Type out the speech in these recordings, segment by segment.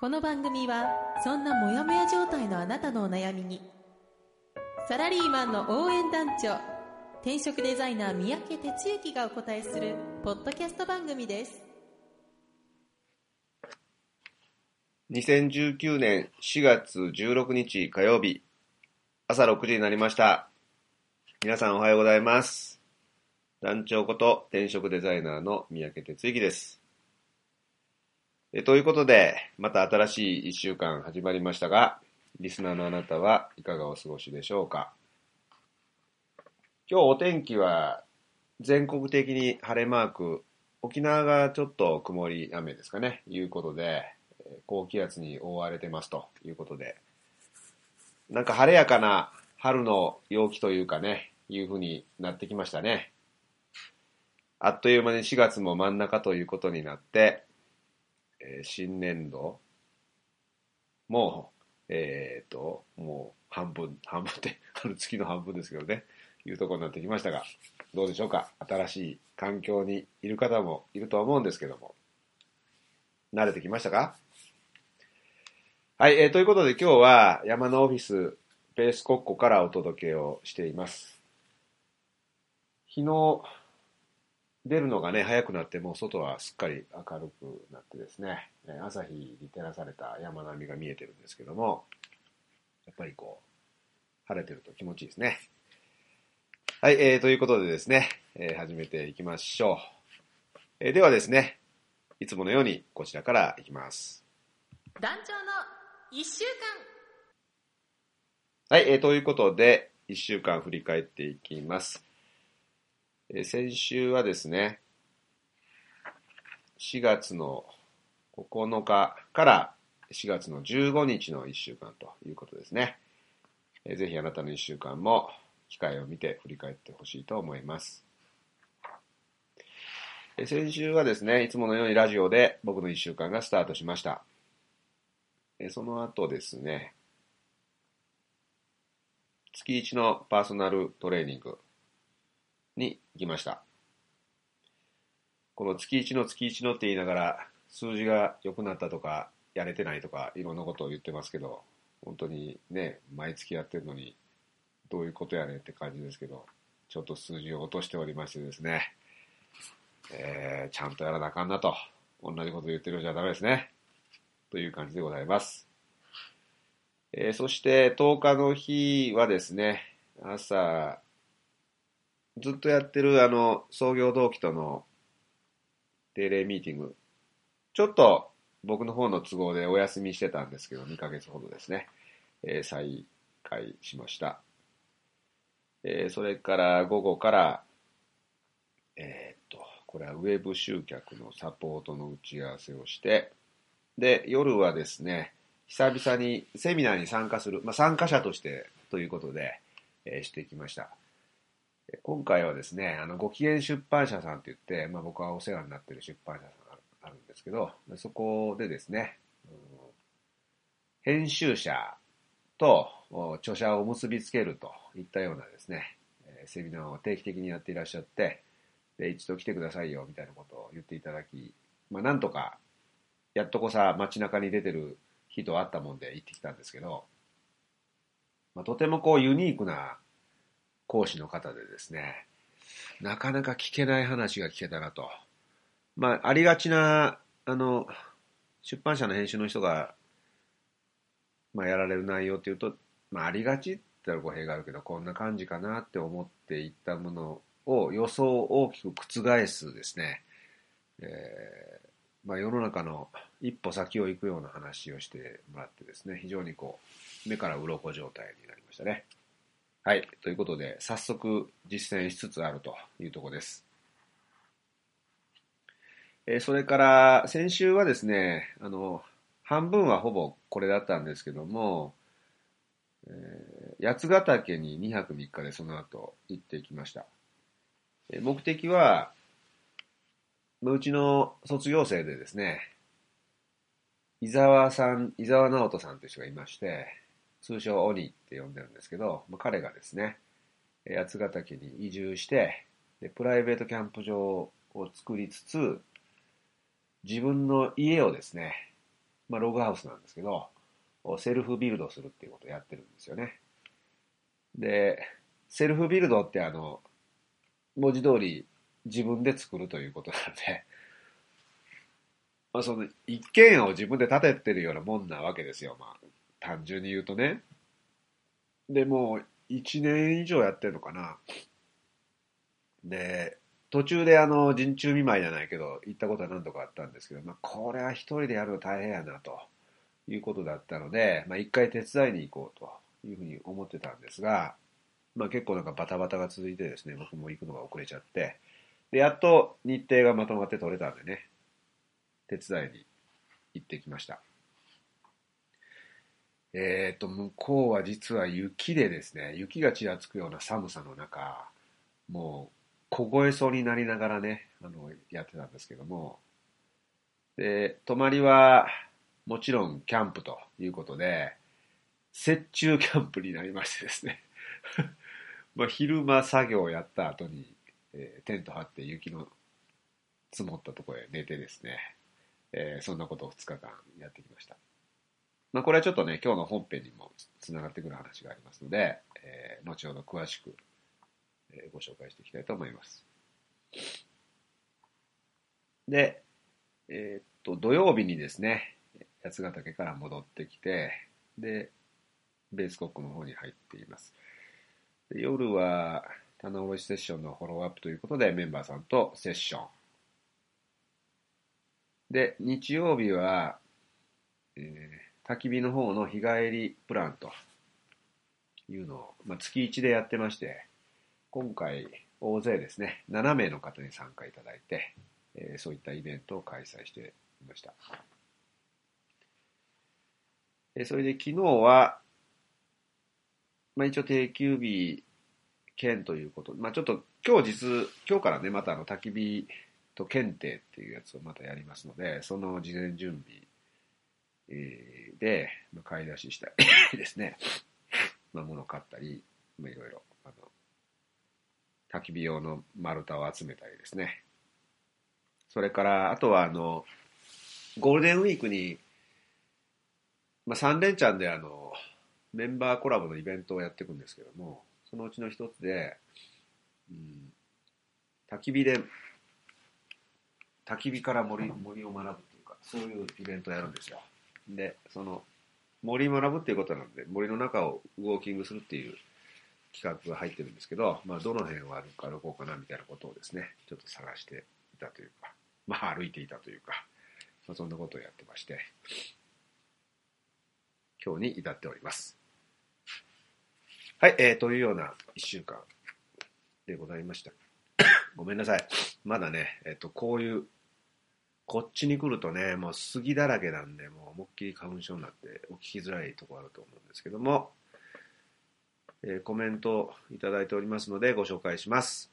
この番組はそんなモヤモヤ状態のあなたのお悩みにサラリーマンの応援団長転職デザイナー三宅哲之がお答えするポッドキャスト番組です。2019年4月16日火曜日朝6時になりました。皆さんおはようございます。団長こと転職デザイナーの三宅哲之です。えということでまた新しい1週間始まりましたがリスナーのあなたはいかがお過ごしでしょうか？今日お天気は全国的に晴れマーク沖縄がちょっと曇り雨ですかね？いうことで高気圧に覆われてますということで、なんか晴れやかな春の陽気というかね、いう風になってきましたね。あっという間に4月も真ん中ということになって、えー新年度もう、えー、と、もう半分、半分って、あの月の半分ですけどね、いうところになってきましたが、どうでしょうか？新しい環境にいる方もいるとは思うんですけども、慣れてきましたか？はい、えーということで今日は山のオフィスベースコッコからお届けをしています。昨日出るのがね、早くなってもう外はすっかり明るくですね、えー朝日に照らされた山並みが見えてるんですけども、やっぱりこう、晴れてると気持ちいいですね。はい、えーということでですね、えー始めていきましょう。えーではですね、いつものようにこちらからいきます。団長の1週はい、えーということで、1週間振り返っていきます。えー先週はですね、4月の9日から4月の15日の1週間ということですね。ぜひあなたの1週間も機会を見て振り返ってほしいと思います。え先週はですね、いつものようにラジオで僕の1週間がスタートしました。えその後ですね、月1のパーソナルトレーニングに行きました。この月1の月1のって言いながら数字が良くなったとかやれてないとかいろんなことを言ってますけど、本当にね、毎月やってるのにどういうことやねって感じですけど、ちょっと数字を落としておりましてですね、えー、ちゃんとやらなあかんなと、同じこと言ってるんじゃダメですね。という感じでございます。えーそして10日の日はですね、朝、ずっとやってるあの創業同期との定例ミーティング、ちょっと僕の方の都合でお休みしてたんですけど、2ヶ月ほどですね、えー再開しました。えーそれから午後から、えーっと、これはウェブ集客のサポートの打ち合わせをして、で、夜はですね、久々にセミナーに参加する、まあ、参加者としてということで、えーしてきました。今回はですね、あの、ご機嫌出版社さんって言って、まあ、僕はお世話になってる出版社さんあるんですけど、そこでですね、編集者と著者を結びつけるといったようなですね、セミナーを定期的にやっていらっしゃって、で、一度来てくださいよみたいなことを言っていただき、まあ、なんとか、やっとこさ街中に出てる日と会ったもんで行ってきたんですけど、まあ、とてもこうユニークな講師の方でですね、なかなか聞けない話が聞けたなと。まあ、ありがちな、あの、出版社の編集の人が、まあ、やられる内容っていうと、まあ、ありがちって言ったら語弊があるけど、こんな感じかなって思っていったものを予想を大きく覆すですね、えーまあ、世の中の一歩先を行くような話をしてもらってですね、非常にこう、目から鱗状態になりましたね。はい。ということで、早速実践しつつあるというとこです。えそれから、先週はですね、あの、半分はほぼこれだったんですけども、えー八ヶ岳に2泊3日でその後行ってきました。え目的は、うちの卒業生でですね、伊沢さん、伊沢直人さんという人がいまして、通称鬼って呼んでるんですけど、まあ、彼がですね、八ヶ岳に移住してで、プライベートキャンプ場を作りつつ、自分の家をですね、まあ、ログハウスなんですけど、セルフビルドするっていうことをやってるんですよね。で、セルフビルドってあの、文字通り自分で作るということなんで、まあ、その一軒家を自分で建ててるようなもんなわけですよ。まあ、単純に言うとね。で、もう1年以上やってるのかな。で、途中であの、人中見舞いじゃないけど、行ったことは何度かあったんですけど、まあ、これは一人でやるの大変やな、ということだったので、まあ、一回手伝いに行こうというふうに思ってたんですが、まあ、結構なんかバタバタが続いてですね、僕も行くのが遅れちゃって、で、やっと日程がまとまって取れたんでね、手伝いに行ってきました。えっ、と、向こうは実は雪でですね、雪がちらつくような寒さの中、もう凍えそうになりながらね、あの、やってたんですけども、で、泊まりは、もちろんキャンプということで、雪中キャンプになりましてですね、まあ昼間作業をやった後に、えーテント張って雪の積もったところへ寝てですね、えーそんなことを2日間やってきました。まあこれはちょっとね、今日の本編にもつながってくる話がありますので、えー後ほど詳しく、えご紹介していきたいと思います。で、えーっと、土曜日にですね、八ヶ岳から戻ってきて、で、ベースコックの方に入っています。夜は棚卸セッションのフォローアップということでメンバーさんとセッション。で、日曜日は、えー焚き火の方の日帰りプランというのを、まあ、月1でやってまして、今回大勢ですね、7名の方に参加いただいて、えーそういったイベントを開催していました。えーそれで昨日は、まあ、一応定休日兼ということ、まあ、ちょっと今日実、今日からね、またあの焚き火と検定っていうやつをまたやりますので、その事前準備、えーで、まあ、買い出ししたりですね、まあ、物を買ったり、まあ、いろいろ、あの、焚き火用の丸太を集めたりですね。それから、あとはあの、ゴールデンウィークに、まあ、3連チャンであの、メンバーコラボのイベントをやっていくんですけども、そのうちの一つで、うん、焚き火で、焚き火から森森を学ぶっていうか、そういうイベントをやるんですよ。で、その、森を学ぶっていうことなので、森の中をウォーキングするっていう企画が入ってるんですけど、まあ、どの辺を歩くか歩こうかなみたいなことをですね、ちょっと探していたというか、まあ、歩いていたというか、まあ、そんなことをやってまして、今日に至っております。はい、えー、というような一週間でございました。ごめんなさい。まだね、えっ、と、こういう、こっちに来るとね、もう杉だらけなんで、もう思いっきり花粉症になって、お聞きづらいところあると思うんですけども、えーコメントいただいておりますので、ご紹介します。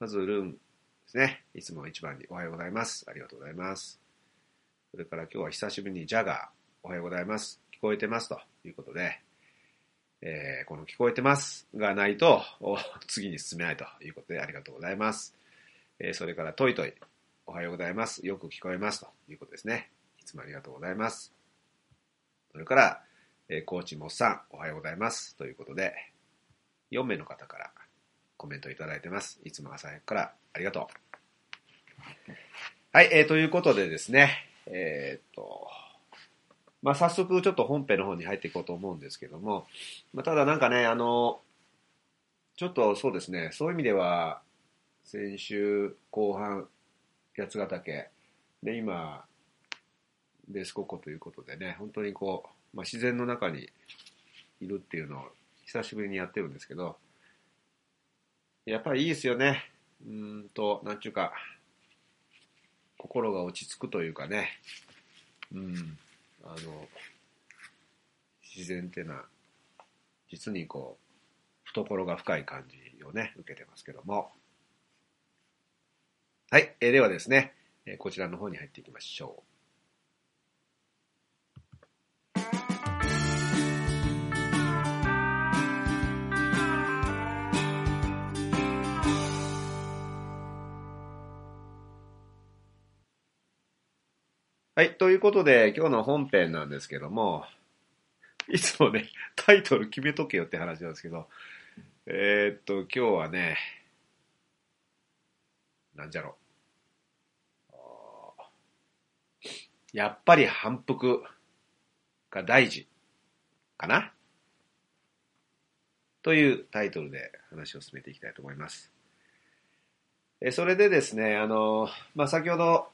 まず、ルーンですね。いつも一番におはようございます。ありがとうございます。それから今日は久しぶりにジャガー、おはようございます。聞こえてますということで、えーこの聞こえてますがないと、次に進めないということでありがとうございます。えーそれからトイトイ、おはようございます。よく聞こえますということですね。いつもありがとうございます。それから、えコーチモッさん、おはようございます。ということで、4名の方からコメントいただいてます。いつも朝早くからありがとう。はい、えーということでですね、えーっと、まあ、早速ちょっと本編の方に入っていこうと思うんですけども、まあ、ただなんかね、あの、ちょっとそうですね、そういう意味では、先週後半、八ヶ岳、で、今、ベースココということでね、本当にこう、まあ、自然の中にいるっていうのを久しぶりにやってるんですけど、やっぱりいいですよね。うんと、なんちゅうか、心が落ち着くというかね、うん、あの、自然ってな実にこう、懐が深い感じをね、受けてますけども。はい。え、ではですね、こちらの方に入っていきましょう。はい。ということで、今日の本編なんですけども、いつもね、タイトル決めとけよって話なんですけど、えー、っと、今日はね、なんじゃろうやっぱり反復が大事かな？というタイトルで話を進めていきたいと思います。えそれでですね、あの、まあ、先ほど、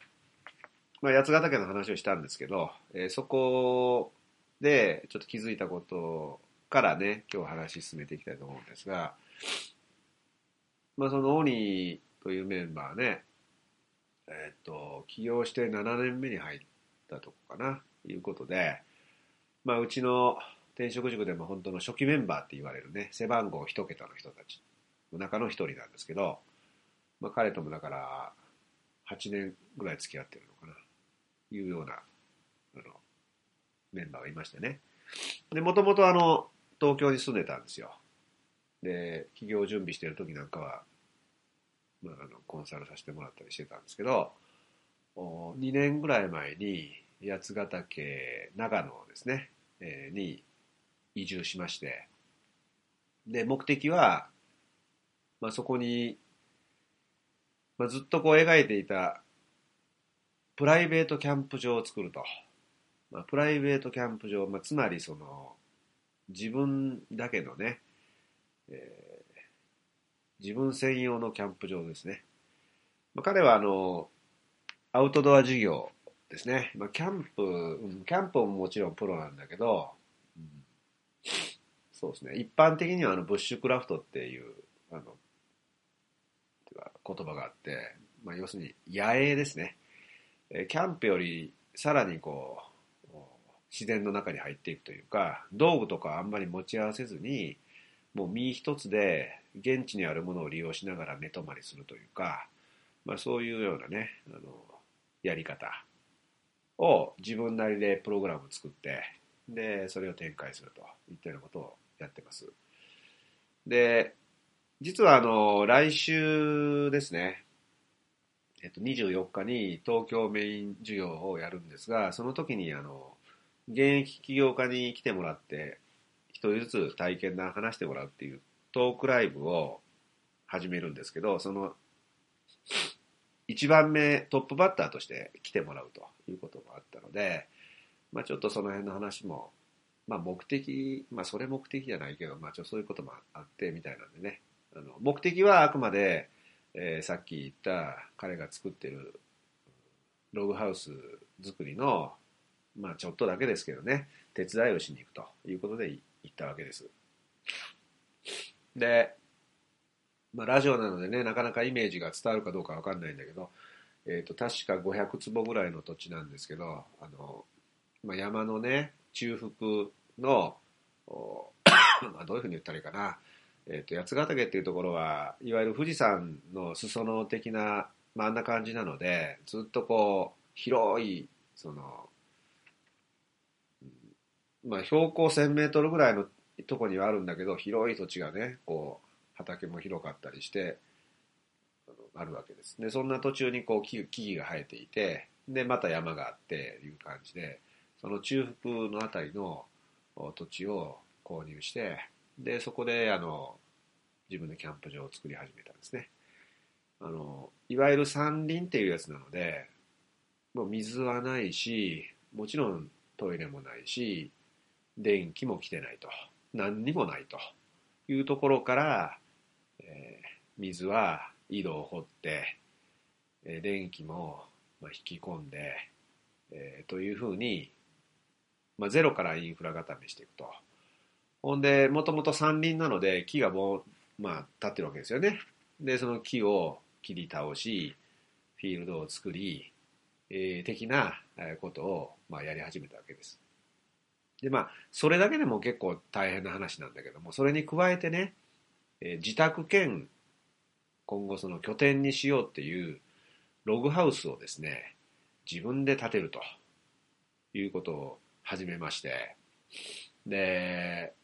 まあ、八ヶ岳の話をしたんですけど、えそこでちょっと気づいたことからね、今日話進めていきたいと思うんですが、まあ、そのオニーというメンバーね、えっ、と、起業して7年目に入ったとこかな、いうことで、まあ、うちの転職塾でも本当の初期メンバーって言われるね、背番号1桁の人たちの中の一人なんですけど、まあ、彼ともだから8年ぐらい付き合ってるのかな、いうような、あの、メンバーがいましてね。で、もともとあの、東京に住んでたんですよ。で、企業準備してる時なんかは、まあ、あのコンサルさせてもらったりしてたんですけど、お2年ぐらい前に八ヶ岳、長野ですね、えー、に移住しまして、で、目的は、まあ、そこに、まあ、ずっとこう描いていたプライベートキャンプ場を作ると。まあ、プライベートキャンプ場、まあ、つまりその、自分だけのね、えー、自分専用のキャンプ場ですね。まあ、彼はあの、アウトドア事業ですね。まあ、キャンプ、うん、キャンプももちろんプロなんだけど、うん、そうですね。一般的にはあのブッシュクラフトっていう、あの、言葉があって、まあ、要するに野営ですね。えキャンプよりさらにこう、自然の中に入っていくというか、道具とかあんまり持ち合わせずに、もう身一つで現地にあるものを利用しながら寝泊まりするというか、まあそういうようなね、あの、やり方を自分なりでプログラムを作って、で、それを展開するといったようなことをやってます。で、実はあの、来週ですね、えっと、24日に東京メイン授業をやるんですが、その時にあの、現役起業家に来てもらって、一人ずつ体験談話してもらうっていうトークライブを始めるんですけど、その、一番目、トップバッターとして来てもらうということもあったので、まあちょっとその辺の話も、まあ目的、まあそれ目的じゃないけど、まあちょっとそういうこともあってみたいなんでね、あの目的はあくまで、えー、さっき言った彼が作ってるログハウス作りのまあちょっとだけですけどね、手伝いをしに行くということで行ったわけです。で、まあラジオなのでね、なかなかイメージが伝わるかどうかわかんないんだけど、えっ、ー、と、確か500坪ぐらいの土地なんですけど、あの、まあ、山のね、中腹の、まあどういうふうに言ったらいいかな、えっ、ー、と、八ヶ岳っていうところは、いわゆる富士山の裾野的な、まあ、あんな感じなので、ずっとこう、広い、その、まあ、標高1000メートルぐらいのとこにはあるんだけど、広い土地がね、こう、畑も広かったりして、あるわけです。で、そんな途中にこう木木々が生えていて、で、また山があっていう感じで、その中腹のあたりの土地を購入して、で、そこで、あの、自分でキャンプ場を作り始めたんですね。あの、いわゆる山林っていうやつなので、もう水はないし、もちろんトイレもないし、電気も来てないと。何にもないというところから、えー、水は井戸を掘って、えー、電気も、引き込んで、えー、というふうに、まあ、ゼロからインフラ固めしていくと。ほんで、もともと山林なので木がもう、まあ、立ってるわけですよね。で、その木を切り倒し、フィールドを作り、えー、的なことを、まあ、やり始めたわけです。で、まあ、それだけでも結構大変な話なんだけども、それに加えてね、えー自宅兼、今後その拠点にしようっていうログハウスをですね、自分で建てるということを始めまして、で、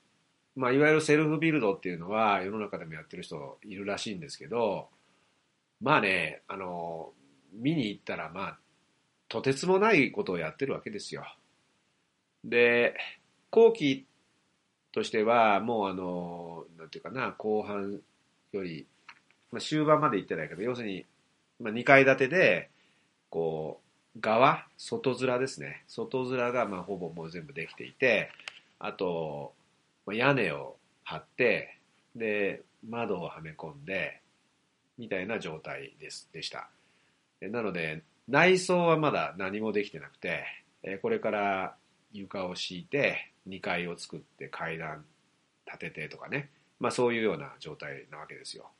まあ、いわゆるセルフビルドっていうのは世の中でもやってる人いるらしいんですけど、まあね、あの、見に行ったら、まあ、とてつもないことをやってるわけですよ。で、後期としては、もうあの、なんていうかな、後半より、まあ、終盤まで行ってないけど、要するに、まあ、2階建てで、こう、側、外面ですね。外面が、まあ、ほぼもう全部できていて、あと、屋根を張って、で、窓をはめ込んで、みたいな状態です、でした。なので、内装はまだ何もできてなくて、これから床を敷いて、2階を作って階段立ててとかね、まあそういうような状態なわけですよ。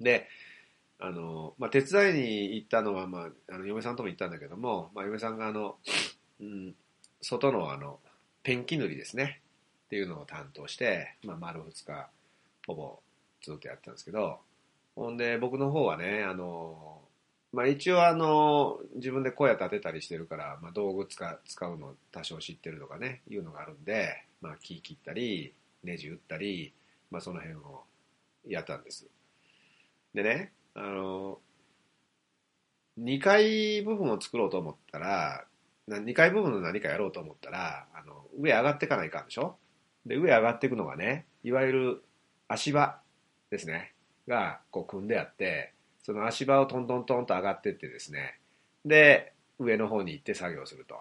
で、あの、まあ手伝いに行ったのは、まあ、あの嫁さんとも行ったんだけども、まあ嫁さんがあの、うん、外のあの、ペンキ塗りですね、っていうのを担当して、まあ丸2日、ほぼずっとやってたんですけど、ほんで僕の方はね、あの、まあ一応あの、自分で小屋建てたりしてるから、まあ道具使使うの多少知ってるとかね、いうのがあるんで、まあ木切ったり、ネジ打ったり、まあその辺をやったんです。でね、あの、2階部分を作ろうと思ったら、2階部分の何かやろうと思ったら、あの、上上がっていかないかんでしょ？で、上上がっていくのがね、いわゆる足場ですね、がこう組んであって、その足場をトントントンと上がっていってですね、で、上の方に行って作業すると。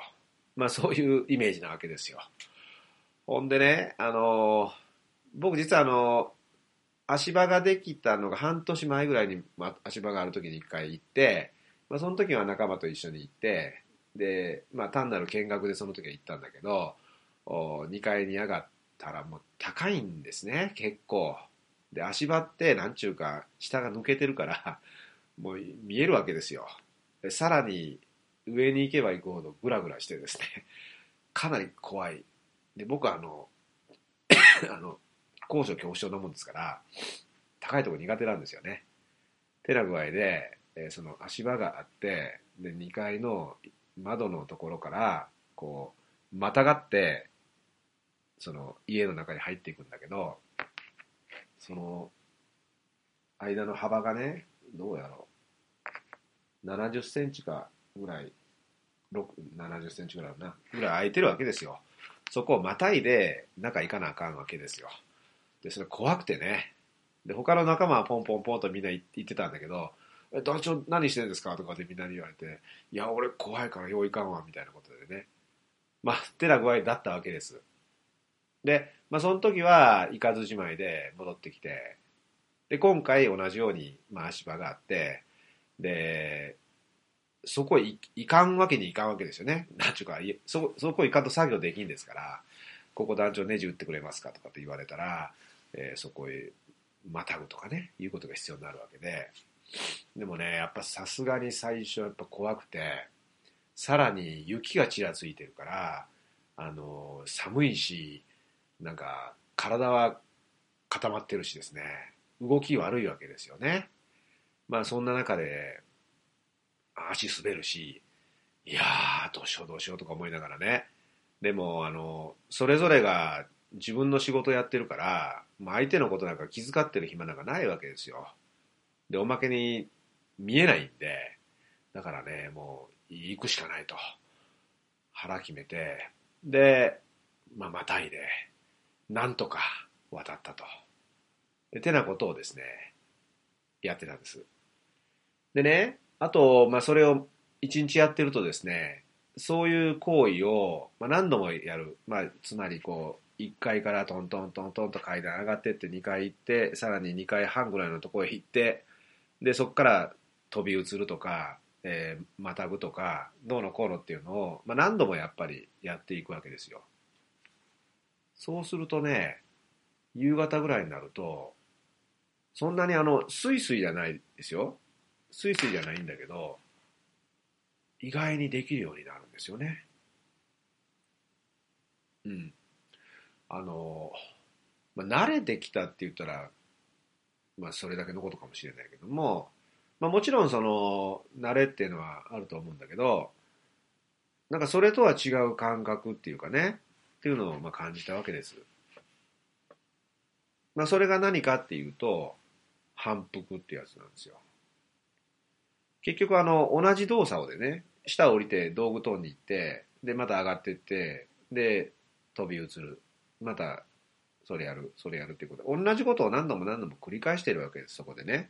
まあそういうイメージなわけですよ。ほんでね、あの、僕実はあの、足場ができたのが半年前ぐらいに、ま、足場がある時に一回行って、まあその時は仲間と一緒に行って、で、まあ単なる見学でその時は行ったんだけど、2階に上がったらもう高いんですね、結構。で、足場って、なんちゅうか、下が抜けてるから、もう見えるわけですよ。でさらに、上に行けば行くほどグラグラしてですね、かなり怖い。で、僕はあの、あの、高所恐怖症なもんですから、高いとこ苦手なんですよね。てな具合で、えその足場があって、で、2階の窓のところから、こう、またがって、その家の中に入っていくんだけど、その間の幅がね、どうやろう。70センチかぐらい、6 70センチぐらいな、ぐらい空いてるわけですよ。そこをまたいで中行かなあかんわけですよ。で、それ怖くてね。で、他の仲間はポンポンポンとみんな言ってたんだけど、え、団長何してんですか？とかでみんなに言われて、いや、俺怖いからよういかんわ、みたいなことでね。まあ、てな具合だったわけです。で、まあ、その時は行かずじまいで戻ってきて、で、今回同じように、まあ、足場があって、で、そこへ行かんわけにいかんわけですよね。なんちゅうか、そ、そこ行かんと作業できんですから、ここ団長ネジ打ってくれますか？とかって言われたら、えーそこへまたぐとかね、いうことが必要になるわけで、でもね、やっぱさすがに最初やっぱ怖くて、さらに雪がちらついてるから、あの、寒いし、なんか体は固まってるしですね、動き悪いわけですよね。まあそんな中で、足滑るし、いやー、どうしようどうしようとか思いながらね。でも、あの、それぞれが自分の仕事やってるから、まあ、相手のことなんか気遣ってる暇なんかないわけですよ。で、おまけに見えないんで、だからね、もう行くしかないと。腹決めて、で、まあ、またいで、なんとか渡ったと。で、てなことをですね、やってたんです。でね、あと、まあ、それを一日やってるとですね、そういう行為を、まあ、何度もやる。まあ、つまりこう、1階からトントントントンと階段上がってって2階行って、さらに2階半ぐらいのところへ行って、で、そこから飛び移るとか、えーまたぐとか、どうのこうのっていうのを、まあ、何度もやっぱりやっていくわけですよ。そうするとね、夕方ぐらいになると、そんなにあの、スイスイじゃないですよ。スイスイじゃないんだけど、意外にできるようになるんですよね。うん。あの、まあ、慣れてきたって言ったら、まあ、それだけのことかもしれないけども、まあ、もちろんその、慣れっていうのはあると思うんだけど、なんかそれとは違う感覚っていうかね、っていうのをまあ感じたわけです。まあ、それが何かっていうと、反復ってやつなんですよ。結局あの、同じ動作をでね、下を降りて道具飛んでいって、で、また上がっていって、で、飛び移る。また、それやる、それやるっていうこと。同じことを何度も何度も繰り返してるわけです、そこでね。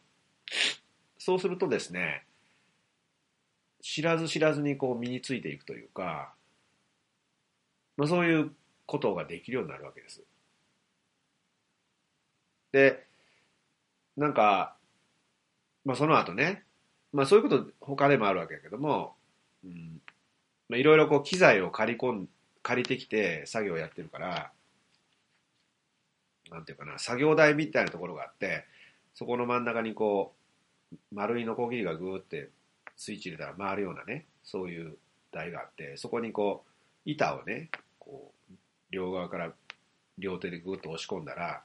そうするとですね、知らず知らずにこう身についていくというか、まあ、そういうことができるようになるわけです。で、なんか、まあその後ね、まあそういうこと他でもあるわけだけども、うん、まあいろいろこう機材を借り込ん、借りてきて作業をやってるから、なんていうかな、作業台みたいなところがあって、そこの真ん中にこう、丸いノコギリがぐーってスイッチ入れたら回るようなね、そういう台があって、そこにこう、板をね、こう、両側から両手でぐーっと押し込んだら、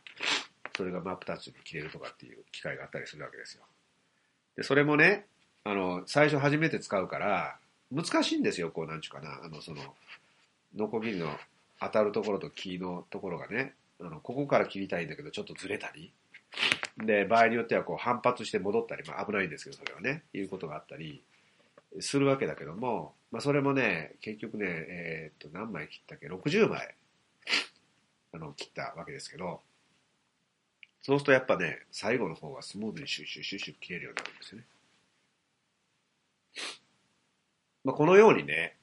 それが真っ二つに切れるとかっていう機械があったりするわけですよ。で、それもね、あの、最初初めて使うから、難しいんですよ、こう、なんちゅうかな、あの、その、ノコギリの当たるところと木のところがね、あの、ここから切りたいんだけど、ちょっとずれたり、で、場合によってはこう反発して戻ったり、まあ危ないんですけど、それはね、いうことがあったり。するわけだけども、まあそれもね、結局ね、えーっと、何枚切ったっけ ?60 枚、あの、切ったわけですけど、そうするとやっぱね、最後の方はスムーズにシュッシュッシュッシュ切れるようになるんですよね。まあこのようにね、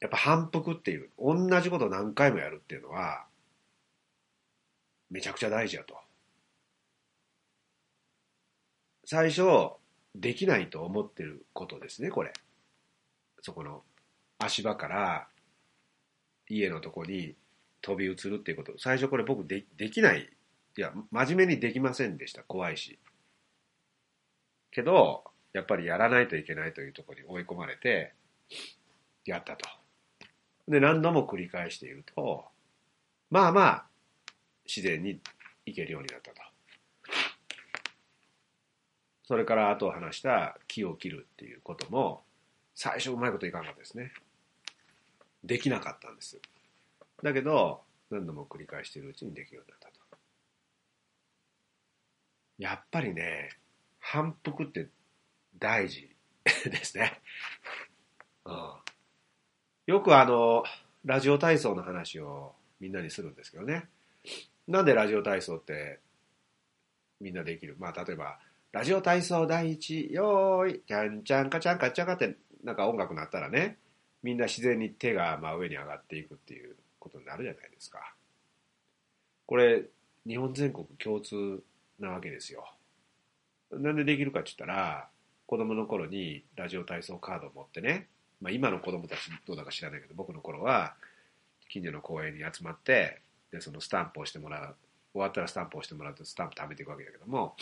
やっぱ反復っていう、同じことを何回もやるっていうのは、めちゃくちゃ大事やと。最初、できないと思ってることですね、これ。そこの足場から家のとこに飛び移るっていうこと。最初これ僕でできない。いや、真面目にできませんでした。怖いし。けど、やっぱりやらないといけないというところに追い込まれて、やったと。で、何度も繰り返していると、まあまあ、自然にいけるようになったと。それから後話した木を切るっていうことも、最初うまいこといかなかったですね。できなかったんです。だけど、何度も繰り返しているうちにできるようになったと。やっぱりね、反復って大事ですね。うんよくあの、ラジオ体操の話をみんなにするんですけどね。なんでラジオ体操ってみんなできる？まあ例えば、ラジオ体操第一、よーい、ちゃんちゃんかちゃんかちゃんかってなんか音楽になったらね、みんな自然に手が真上に上がっていくっていうことになるじゃないですか。これ、日本全国共通なわけですよ。なんでできるかって言ったら、子供の頃にラジオ体操カードを持ってね、まあ今の子供たちどうだか知らないけど、僕の頃は近所の公園に集まって、で、そのスタンプをしてもらう。終わったらスタンプをしてもらうとスタンプ貯めていくわけだけども、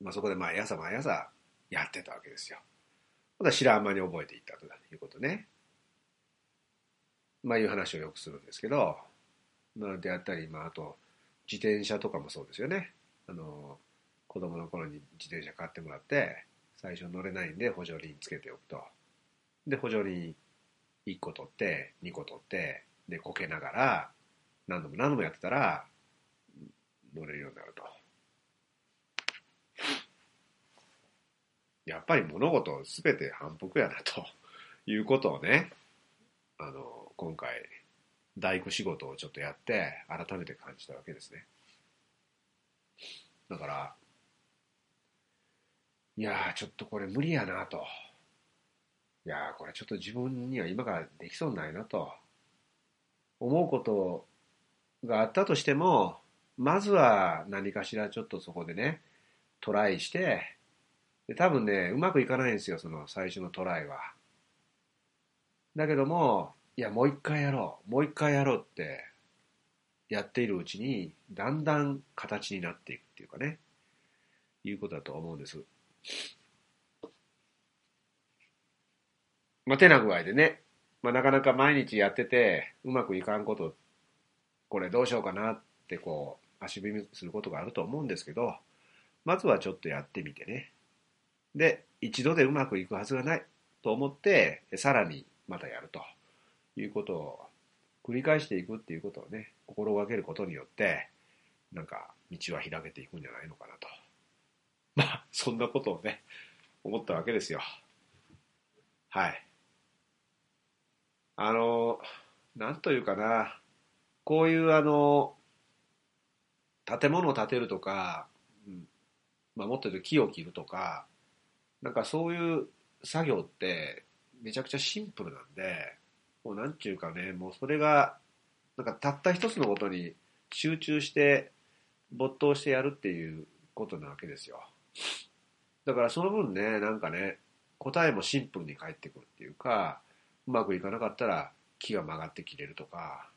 まあそこで毎朝毎朝やってたわけですよ。まだ知らん間に覚えていったということね。まあいう話をよくするんですけど、まあであったり、まああと自転車とかもそうですよね。あの、子供の頃に自転車買ってもらって、最初乗れないんで補助輪つけておくと。で、補助輪1個取って、2個取って、で、こけながら、何度も何度もやってたら、乗れるようになると。やっぱり物事すべて反復やなということをね、あの、今回、大工仕事をちょっとやって、改めて感じたわけですね。だから、いやー、ちょっとこれ無理やなと。いやー、これちょっと自分には今からできそうないなと。思うことがあったとしても、まずは何かしらちょっとそこでね、トライして、で多分ね、うまくいかないんですよ、その最初のトライは。だけども、いや、もう一回やろう、もう一回やろうって、やっているうちに、だんだん形になっていくっていうかね、いうことだと思うんです。まあ、てな具合でね、まあ、なかなか毎日やってて、うまくいかんこと、これどうしようかなってこう、足踏みすることがあると思うんですけど、まずはちょっとやってみてね。で、一度でうまくいくはずがないと思って、さらにまたやるということを繰り返していくっていうことをね、心がけることによって、なんか道は開けていくんじゃないのかなと。まあ、そんなことをね、思ったわけですよ。はい。あの、なんというかな、こういうあの、建物を建てるとか、うん、まあ、もっと言うと木を切るとか、なんかそういう作業ってめちゃくちゃシンプルなんで、もうなんちゅうかね、もうそれが、なんかたった一つのことに集中して没頭してやるっていうことなわけですよ。だからその分ね、なんかね、答えもシンプルに返ってくるっていうか、うまくいかなかったら木が曲がって切れるとか、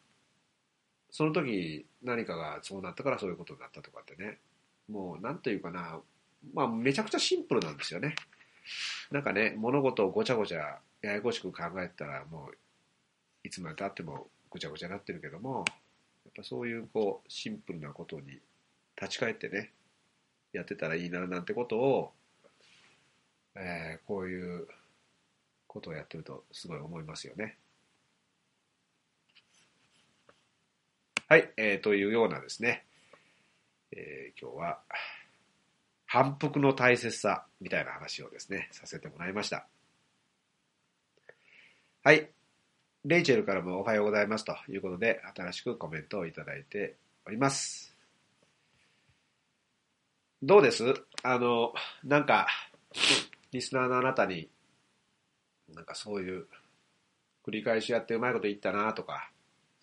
その時何かがそうなったからそういうことになったとかってね、もうなんというかな、まあめちゃくちゃシンプルなんですよね。なんかね、物事をごちゃごちゃややこしく考えたらもういつまでたってもごちゃごちゃになってるけども、やっぱそういうこうシンプルなことに立ち返ってね、やってたらいいななんてことをえー、こういうことをやってるとすごい思いますよね。はい、えー、というようなですね、えー、今日は反復の大切さみたいな話をですね、させてもらいました。はい。レイチェルからもおはようございますということで、新しくコメントをいただいております。どうです？あの、なんか、リスナーのあなたに、なんかそういう、繰り返しやってうまいこと言ったなとか、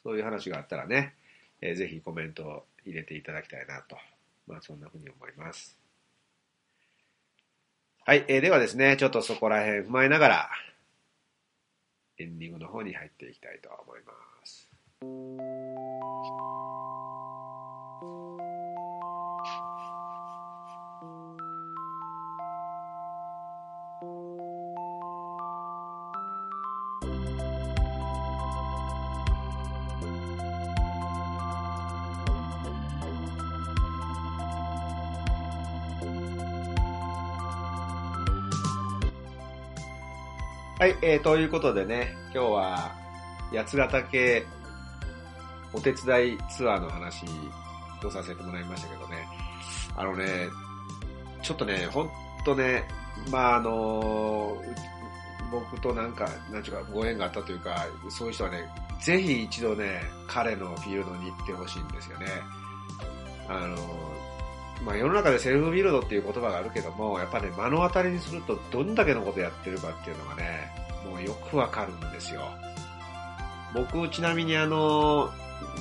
そういう話があったらね、えー、ぜひコメントを入れていただきたいなと。まあそんなふうに思います。はい、えー、ではですね、ちょっとそこら辺踏まえながら、エンディングの方に入っていきたいと思います。はい、えー、ということでね、今日は八ヶ岳お手伝いツアーの話をさせてもらいましたけどね、あのね、ちょっとね、ほんとね、まああの僕となんか、なんちゅうか、ご縁があったというか、そういう人はね、ぜひ一度ね、彼のフィールドに行ってほしいんですよね。あのまあ、世の中でセルフビルドっていう言葉があるけども、やっぱね、目の当たりにするとどんだけのことやってるかっていうのがね、もうよくわかるんですよ。僕、ちなみにあの、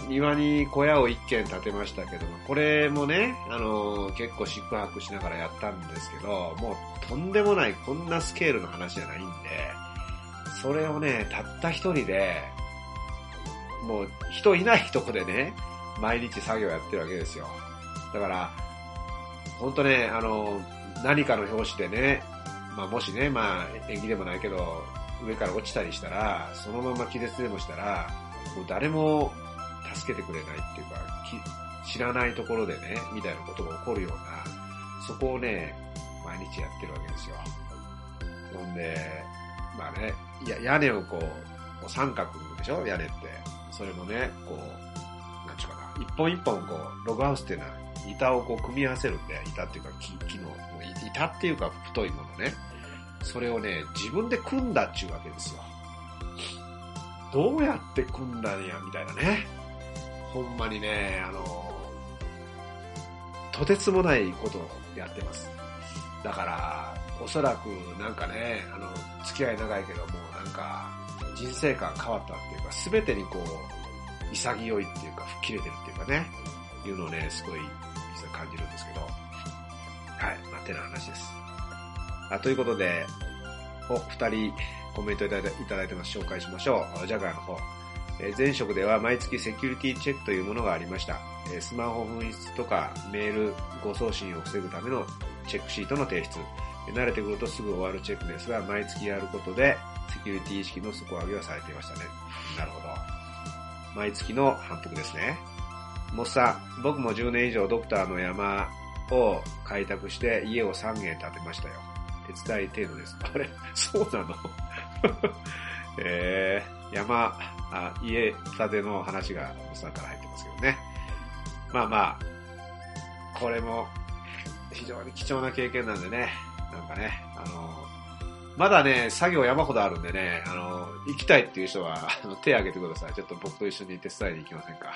庭に小屋を一軒建てましたけども、これもね、あの、結構宿泊しながらやったんですけど、もうとんでもないこんなスケールの話じゃないんで、それをね、たった一人で、もう人いないとこでね、毎日作業やってるわけですよ。だから、本当ね、あの、何かの表紙でね、まあもしね、まあ縁起でもないけど、上から落ちたりしたら、そのまま気絶でもしたら、もう誰も助けてくれないっていうか、知らないところでね、みたいなことが起こるような、そこをね、毎日やってるわけですよ。ほんで、まあね、や屋根をこう、三角でしょ？屋根って。それもね、こう、なんちゅうかな、一本一本こう、ログハウスっていうのは板をこう組み合わせるんで、板っていうか木木の、板っていうか太いものね。それをね、自分で組んだっちゅうわけですよ。どうやって組んだんや、みたいなね。ほんまにね、あの、とてつもないことをやってます。だから、おそらくなんかね、あの、付き合い長いけども、なんか、人生観変わったっていうか、すべてにこう、潔いっていうか、吹っ切れてるっていうかね、いうのをね、すごい感じるんですけど、はい、まあ、てな話です。あということで、お、二人コメントいただいてます。紹介しましょう。ジャガーの方。え前職では毎月セキュリティチェックというものがありました。えスマホ紛失とかメール誤送信を防ぐためのチェックシートの提出。慣れてくるとすぐ終わるチェックですが、毎月やることでセキュリティ意識の底上げをされていましたね。なるほど。毎月の反復ですね。もっさん、僕も10年以上ドクターの山を開拓して家を3軒建てましたよ。手伝い程度です。あれそうなの？えー、山、あ家建ての話がもっさんから入ってますけどね。まあまあ、これも非常に貴重な経験なんでね、なんかね、あの、まだね、作業山ほどあるんでね、あの、行きたいっていう人は、あの手挙げてください。ちょっと僕と一緒に手伝いに行きませんか？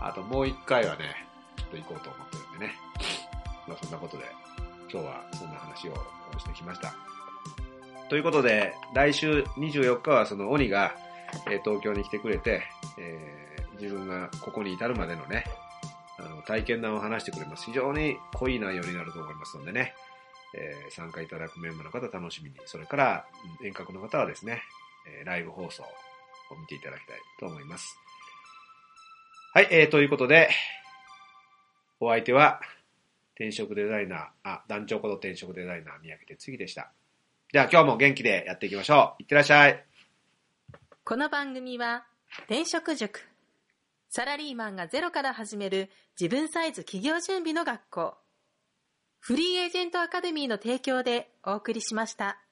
あともう一回はね、ちょっと行こうと思ってるんでね。まあそんなことで、今日はそんな話をしてきました。ということで、来週24日はその鬼が、えー東京に来てくれて、えー自分がここに至るまでのね、あの体験談を話してくれます。非常に濃い内容になると思いますのでね、えー参加いただくメンバーの方楽しみに、それから遠隔の方はですね、えライブ放送を見ていただきたいと思います。はい、えー、ということで、お相手は、転職デザイナー、あ、団長こと転職デザイナー、三宅哲之でした。では今日も元気でやっていきましょう。いってらっしゃい。この番組は、転職塾。サラリーマンがゼロから始める自分サイズ企業準備の学校。フリーエージェントアカデミーの提供でお送りしました。